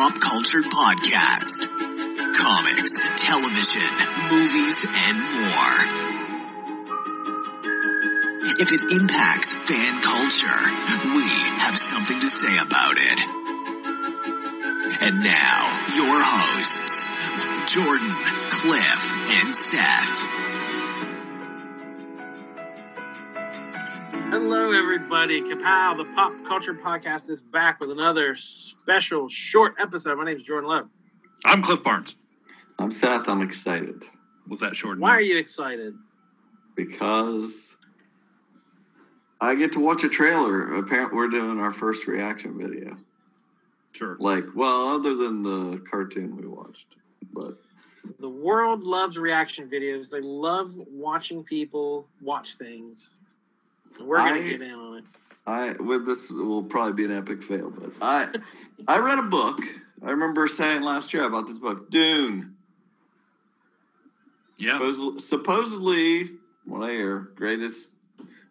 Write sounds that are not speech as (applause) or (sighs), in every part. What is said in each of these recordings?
pop culture podcast. Comics, television, movies, and more. If it impacts fan culture, we have something to say about it. And now, your hosts, Jordan, Cliff, and Seth. Hello, everybody. Kapow, the Pop Culture Podcast is back with another special short episode. My name is Jordan Love. I'm Cliff Barnes. I'm Seth. I'm excited Was that short? Why are you excited? because I get to watch a trailer. Apparently, we're doing our first reaction video. Sure. Like, well, other than the cartoon we watched, but The world loves reaction videos. They love watching people watch things. And we're going I- to get in on it. I with this will probably be an epic fail. But I I read a book. I remember saying last year about this book, Dune. Yeah. Suppos- Supposedly, what I hear, greatest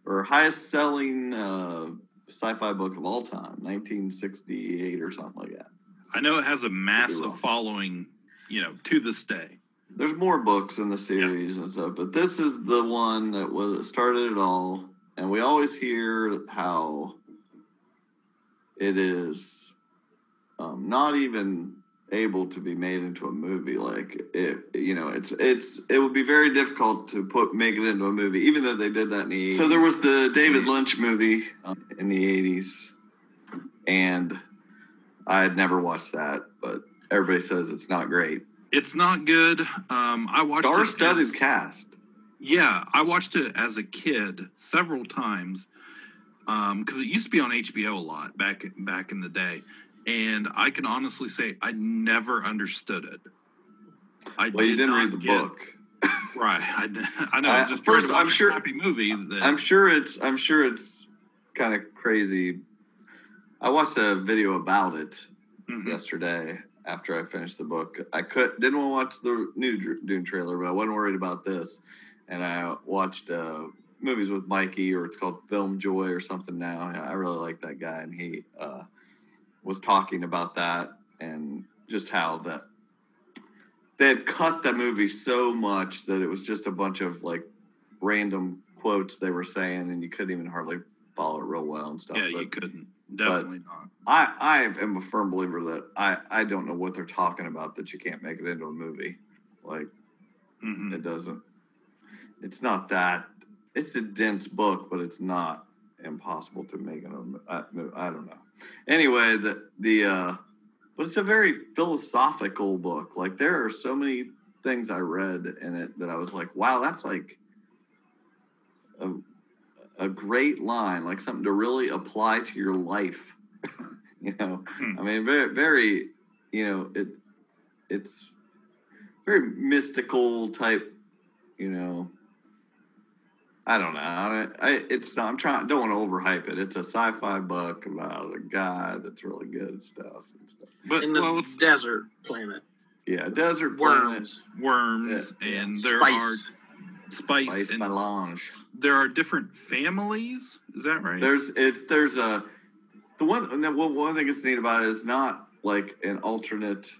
or highest selling uh, sci-fi book of all time, 1968 or something like that. I know it has a massive following, you know, to this day. There's more books in the series and stuff, but this is the one that was started it all. And we always hear how it is um, not even able to be made into a movie. Like it, you know, it's it's it would be very difficult to put make it into a movie, even though they did that in the 80s. So there was the David Lynch movie um, in the 80s, and I had never watched that, but everybody says it's not great. It's not good. Um, I watched it. Star-studded cast. Yeah, I watched it as a kid several times because it used to be on HBO a lot back back in the day, and I can honestly say I never understood it. I Well, you did didn't read the get- book. (laughs) right? I know. I- it's just first, I'm sure- happy movie. That, I'm sure it's I'm sure it's kind of crazy. I watched a video about it Mhm. yesterday after I finished the book. I could didn't want to watch the new Dune trailer, but I wasn't worried about this, and I watched uh, movies with Mikey, or it's called Film Joy or something. Now I really like that guy, and he uh, was talking about that and just how that they had cut the movie so much that it was just a bunch of like random quotes they were saying, and you couldn't even hardly follow it real well and stuff. Yeah, but you couldn't. Definitely not. I, I am a firm believer that I, I don't know what they're talking about that you can't make it into a movie. Like Mhm. it doesn't. It's not that. It's a dense book, but it's not impossible to make it. I don't know. Anyway, the the uh, but it's a very philosophical book. Like there are so many things I read in it that I was like, wow, that's like a, a great line, like something to really apply to your life. (laughs) you know, Hmm. I mean, very, very, you know, it, it's very mystical type, you know. I don't know. I, I it's not, I'm trying. Don't want to overhype it. It's a sci-fi book about a guy that's really good at stuff. And stuff. But In the well, desert planet. Yeah, desert planet, Worms. worms, Yeah. and there Spice. are spice, spice and melange. there are different families. Is that right? There's it's there's a the one no, one one thing that's neat about it is not like an alternate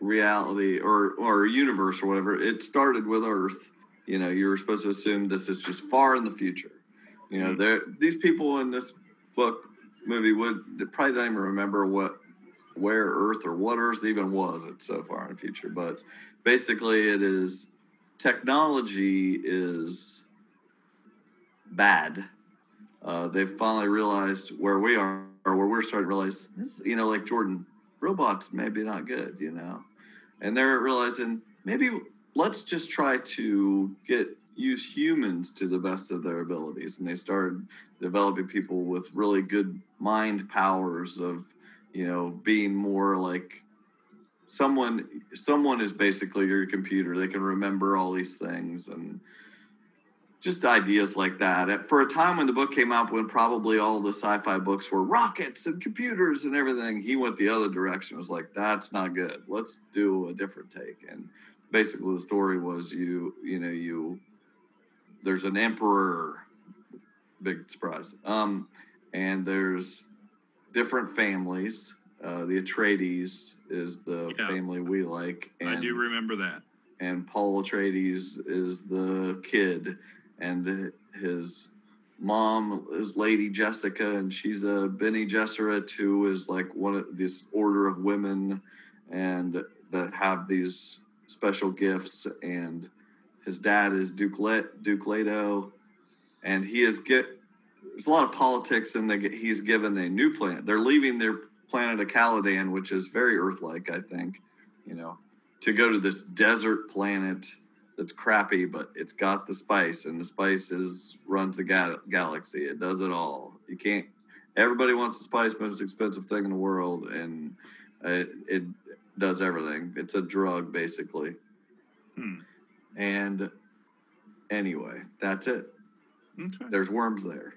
reality or or universe or whatever. It started with Earth. You know, you were supposed to assume this is just far in the future. You know, there these people in this book movie would probably don't even remember what where Earth or what Earth even was. It's so far in the future, but basically, it is technology is bad. Uh, they've finally realized where we are, or where we're starting to realize this. You know, like Jordan, robots maybe not good. You know, and they're realizing maybe let's just try to get use humans to the best of their abilities. And they started developing people with really good mind powers of you know being more like someone someone is basically your computer. They can remember all these things and just ideas like that. For a time when the book came out when probably all the sci-fi books were rockets and computers and everything he went the other direction. Was like that's not good. Let's do a different take. And basically the story was you you know you there's an emperor big surprise um and there's different families Uh, the Atreides is the Yeah. family we like, and I do remember that. and Paul Atreides is the kid, and his mom is Lady Jessica, and she's a Bene Gesserit who is like one of this order of women, and that have these special gifts. And his dad is Duke Let Duke Leto, and he is get. There's a lot of politics, and he's given a new planet. They're leaving their planet of Caladan, which is very Earth-like, I think. You know, to go to this desert planet that's crappy, but it's got the spice, and the spice is runs the ga- galaxy. It does it all. You can't. Everybody wants the spice, most expensive thing in the world, and uh, it, it does everything. It's a drug, basically. Hmm. And anyway, that's it. Okay. There's worms there,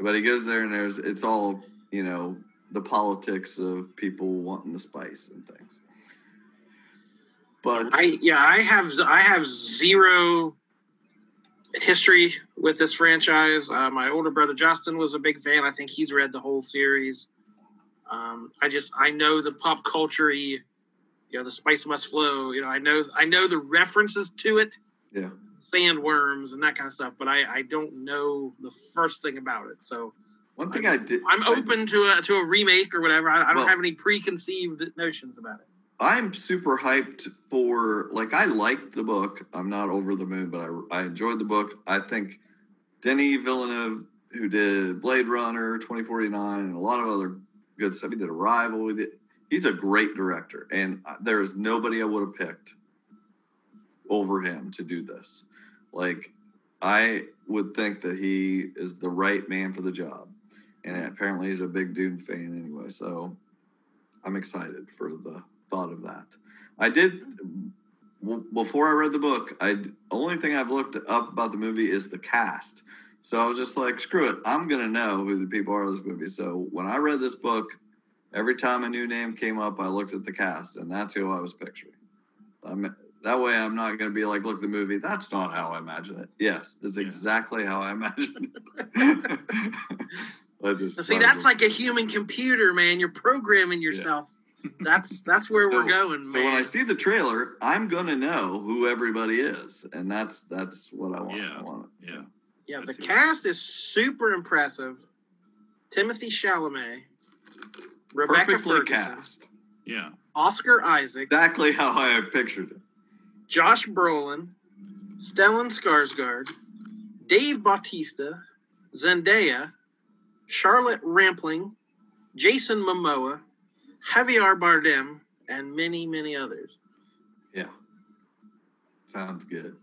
but he goes there, and there's it's all you know the politics of people wanting the spice and things. But I yeah, I have I have zero history with this franchise. Uh, my older brother Justin was a big fan. I think he's read the whole series. Um, I just I know the pop culture you know, the spice must flow. You know, I know I know the references to it, yeah, sandworms and that kind of stuff, but I I don't know the first thing about it. So one thing I, did. I'm I- open to a to a remake or whatever. I, I don't Well- have any preconceived notions about it. I'm super hyped for like I liked the book. I'm not over the moon, but I, I enjoyed the book. I think Denis Villeneuve, who did Blade Runner 2049 and a lot of other good stuff, he did Arrival. He did, he's a great director, and uh, there is nobody I would have picked over him to do this. Like I would think that he is the right man for the job, and apparently he's a big Dune fan anyway. So I'm excited for the thought of that. I did before I read the book. I only thing I've looked up about the movie is the cast. So I was just like, screw it, I'm gonna know who the people are in this movie. So when I read this book, every time a new name came up, I looked at the cast, and that's who I was picturing. I'm, that way, I'm not gonna be like, look at the movie. That's not how I imagine it. Yes, that's Yeah. exactly how I imagine it. (laughs) I just See, I that's just- like a human computer, man. You're programming yourself. That's that's where we're going, So man. when I see the trailer, I'm gonna know who everybody is, and that's that's what I want. Yeah. I want. Yeah. yeah, I the cast is super impressive. Timothée Chalamet, Rebecca Perfectly Ferguson, cast. Yeah. Oscar Isaac, Exactly how I pictured it. Josh Brolin, Stellan Skarsgård, Dave Bautista, Zendaya, Charlotte Rampling, Jason Momoa, Javier Bardem, and many, many others. Yeah. Sounds good.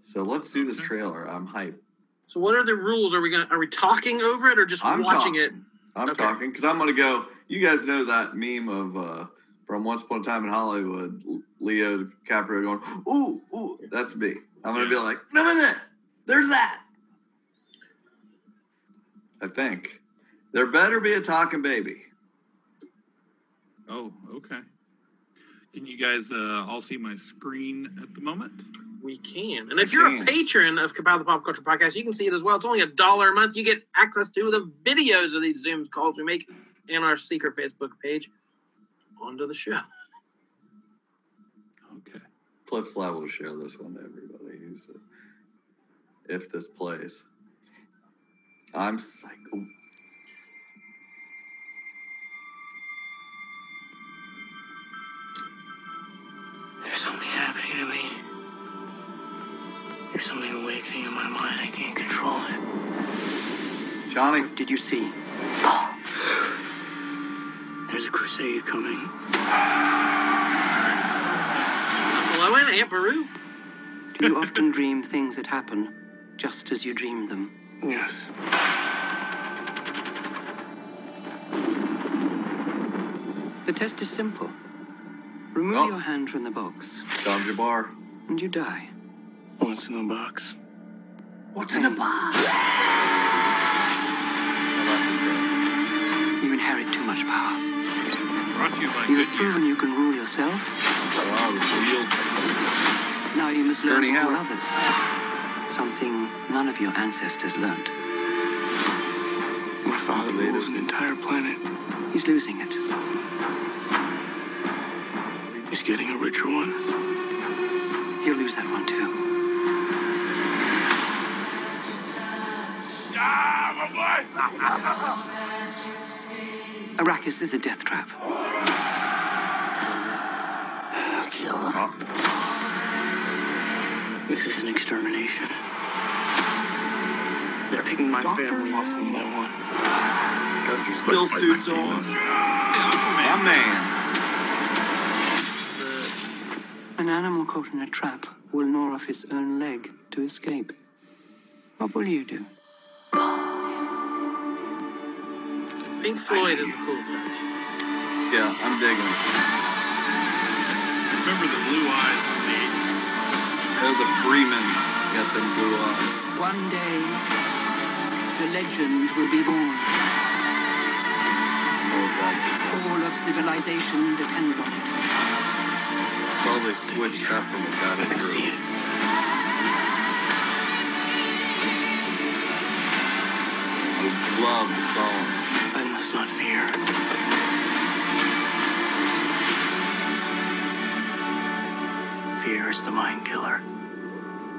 So let's see this trailer. I'm hyped. So, what are the rules? Are we to Are we talking over it or just I'm watching talking. it? I'm Okay. talking because I'm gonna go. You guys know that meme of uh from Once Upon a Time in Hollywood, Leo DiCaprio going, "Ooh, ooh," that's me. I'm gonna be like, "No, no, no, there's that." I think there better be a talking baby. Oh, okay. Can you guys uh, all see my screen at the moment? We can. And if you're can. a patron of Kapow the Pop Culture Podcast, you can see it as well. It's only a dollar a month. You get access to the videos of these Zoom calls we make in our secret Facebook page. Onto the show. Okay. Cliff's liable to share this one to everybody. He's, uh, if this plays, I'm psycho. There's something awakening in my mind. I can't control it. Johnny, Did you see? (sighs) There's a crusade coming. Hello, and Aunt Peru. Do you often dream things that happen just as you dream them? Yes. The test is simple. Remove Oh. your hand from the box, gom jabbar. and you die. What's in the box? What's in the box? You inherit too much power. You by You have proven you can rule yourself. Wow, the shield. Now you must learn Ernie to rule others. Something none of your ancestors learned. My father rules an entire planet. He's losing it. He's getting a richer one. He'll lose that one too. Ah, (laughs) Arrakis is a death trap. Oh. This is an extermination. They're picking my family off one by one. Got stillsuits on. My man. An animal caught in a trap will gnaw off its own leg to escape. What will you do? Pink Floyd is a cool touch. Yeah, I'm digging it. Remember the blue eyes from the 80s? Oh, the Fremen got them blue eyes. One day, the legend will be born. All of civilization depends on it. That's all they switched up from the I goddamn see it. I love the song. I must not fear. Fear is the mind killer.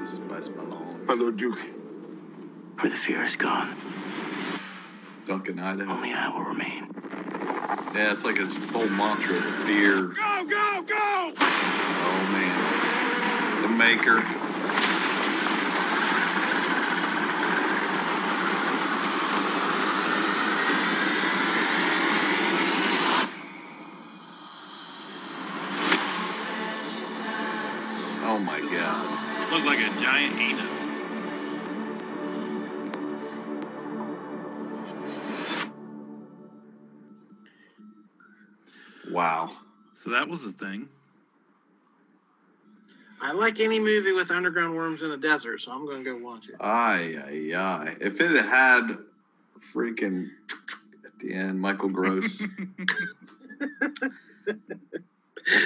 Spice Malone. My Lord Duke. Where the fear is gone, Duncan, Idaho. only I will remain. Yeah, it's like his whole mantra, the fear. Go, go, go! Oh, man. The Maker. Wow. So that was a thing. I like any movie with underground worms in a desert, so I'm going to go watch it. Aye, aye, aye. If it had freaking at the end, Michael Gross. (laughs)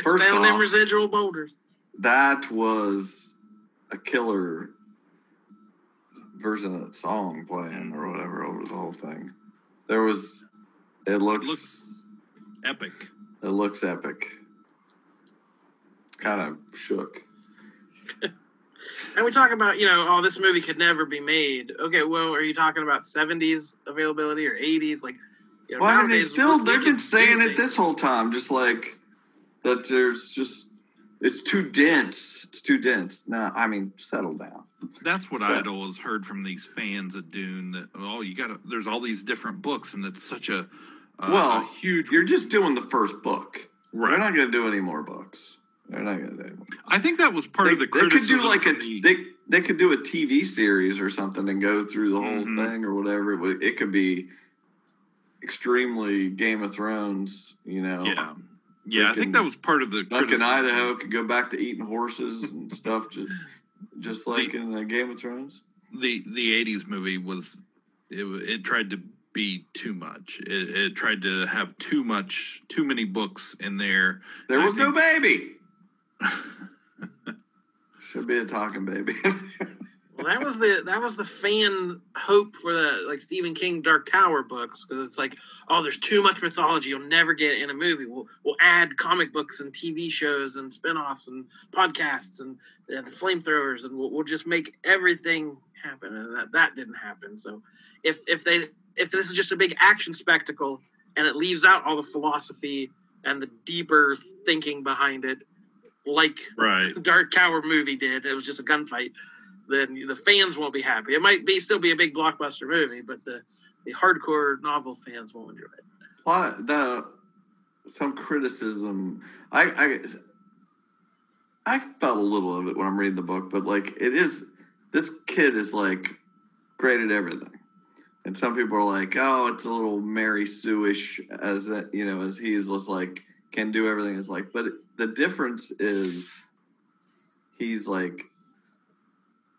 First Found them off, residual boulders. that was a killer version of that song playing or whatever over the whole thing. There was, it looks, Looks- Epic. It looks epic. Kind of shook. (laughs) And we talk about, you know, oh, this movie could never be made. Okay, well, are you talking about 70s availability or 80s? Like, you know, Well, I mean, they still we- we they've can been saying it this whole time, just like that. There's just it's too dense. It's too dense. No, I mean, settle down. That's what So- I'd always heard from these fans of Dune. That oh, you got to. There's all these different books, and it's such a, a Well, huge. You're just doing the first book. Right. They're not going to do any more books. They're not going to do any more. I think that was part They, of the they could do like a the- they they could do a TV series or something and go through the whole Mhm. thing or whatever. It, it could be extremely Game of Thrones. You know, yeah, yeah. I think that was part of the Duncan, criticism. Idaho could go back to eating horses and stuff, just just like in uh, Game of Thrones. the the '80s movie was it, it tried to be too much. It, it tried to have too much, too many books in there. There I was no baby. (laughs) Should be a talking baby. (laughs) Well, that was the that was the fan hope for the like Stephen King Dark Tower books because it's like oh there's too much mythology you'll never get in a movie we'll we'll add comic books and TV shows and spin-offs and podcasts and uh, the flamethrowers and we'll, we'll just make everything happen and that that didn't happen so if if they if this is just a big action spectacle and it leaves out all the philosophy and the deeper thinking behind it like Right. (laughs) Dark Tower movie did. It was just a gunfight. Then the fans won't be happy. It might be still be a big blockbuster movie, but the the hardcore novel fans won't enjoy it. Well, the some criticism. I, I I felt a little of it when I'm reading the book, but like it is this kid is like great at everything, and some people are like, oh, it's a little Mary Sue-ish as that you know as he's just like can do everything. It's like, but the difference is he's like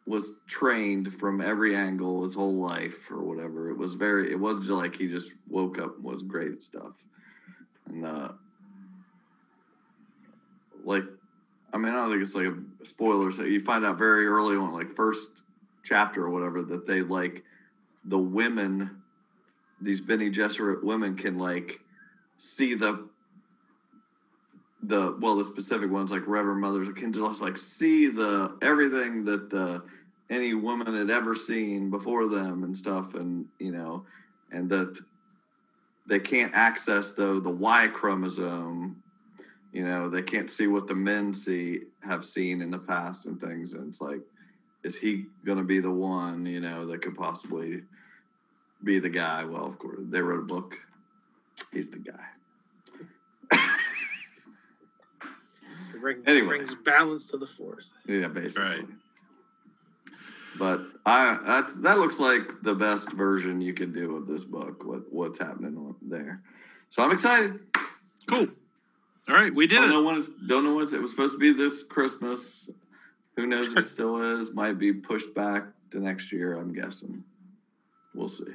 was trained from every angle his whole life or whatever. It was very. It wasn't just like he just woke up and was great at stuff. And uh, like, I mean, I don't think it's like a spoiler. So you find out very early on, like first chapter or whatever, that they like the women these Bene Gesserit women can like see the the well the specific ones like Reverend Mothers can just like see the everything that the any woman had ever seen before them and stuff and you know and that they can't access though the Y chromosome you know they can't see what the men see have seen in the past and things. And it's like is he going to be the one you know that could possibly be the guy well of course they wrote a book he's the guy It bring- Anyway. brings balance to the force. yeah basically Right. but i that, that looks like the best version you could do of this book what what's happening on there so i'm excited Cool. All right, we did don't it. know when it's don't know when it's, it was supposed to be this Christmas. Who knows if it still is? Might be pushed back to next year. I'm guessing. We'll see.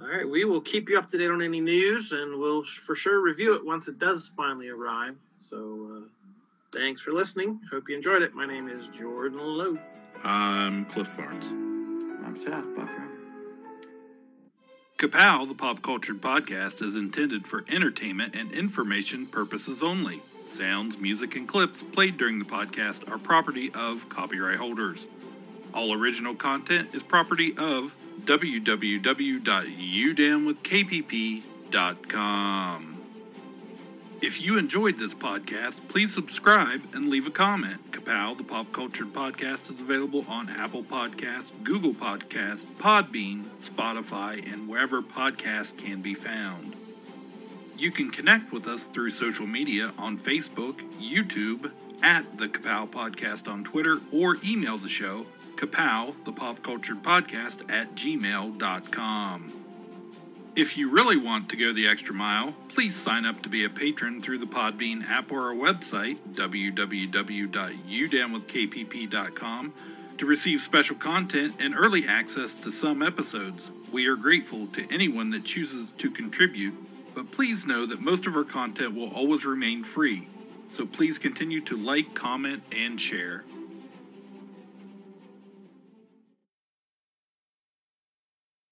All right, we will keep you up to date on any news, and we'll for sure review it once it does finally arrive. So, uh, thanks for listening. Hope you enjoyed it. My name is Jordan Lowe. I'm Cliff Barnes. I'm Seth. Bye forever. Kapow, the pop culture podcast, is intended for entertainment and information purposes only. Sounds, music, and clips played during the podcast are property of copyright holders. All original content is property of www.udownwithkpp.com. If you enjoyed this podcast, please subscribe and leave a comment. Kapow, the pop culture podcast, is available on Apple Podcasts, Google Podcasts, Podbean, Spotify, and wherever podcasts can be found. You can connect with us through social media on Facebook, YouTube, at the Kapow Podcast on Twitter, or email the show, kapow, the pop culture podcast, at gmail.com. If you really want to go the extra mile, please sign up to be a patron through the Podbean app or our website, www.udownwithkpp.com, to receive special content and early access to some episodes. We are grateful to anyone that chooses to contribute, but please know that most of our content will always remain free. So please continue to like, comment, and share.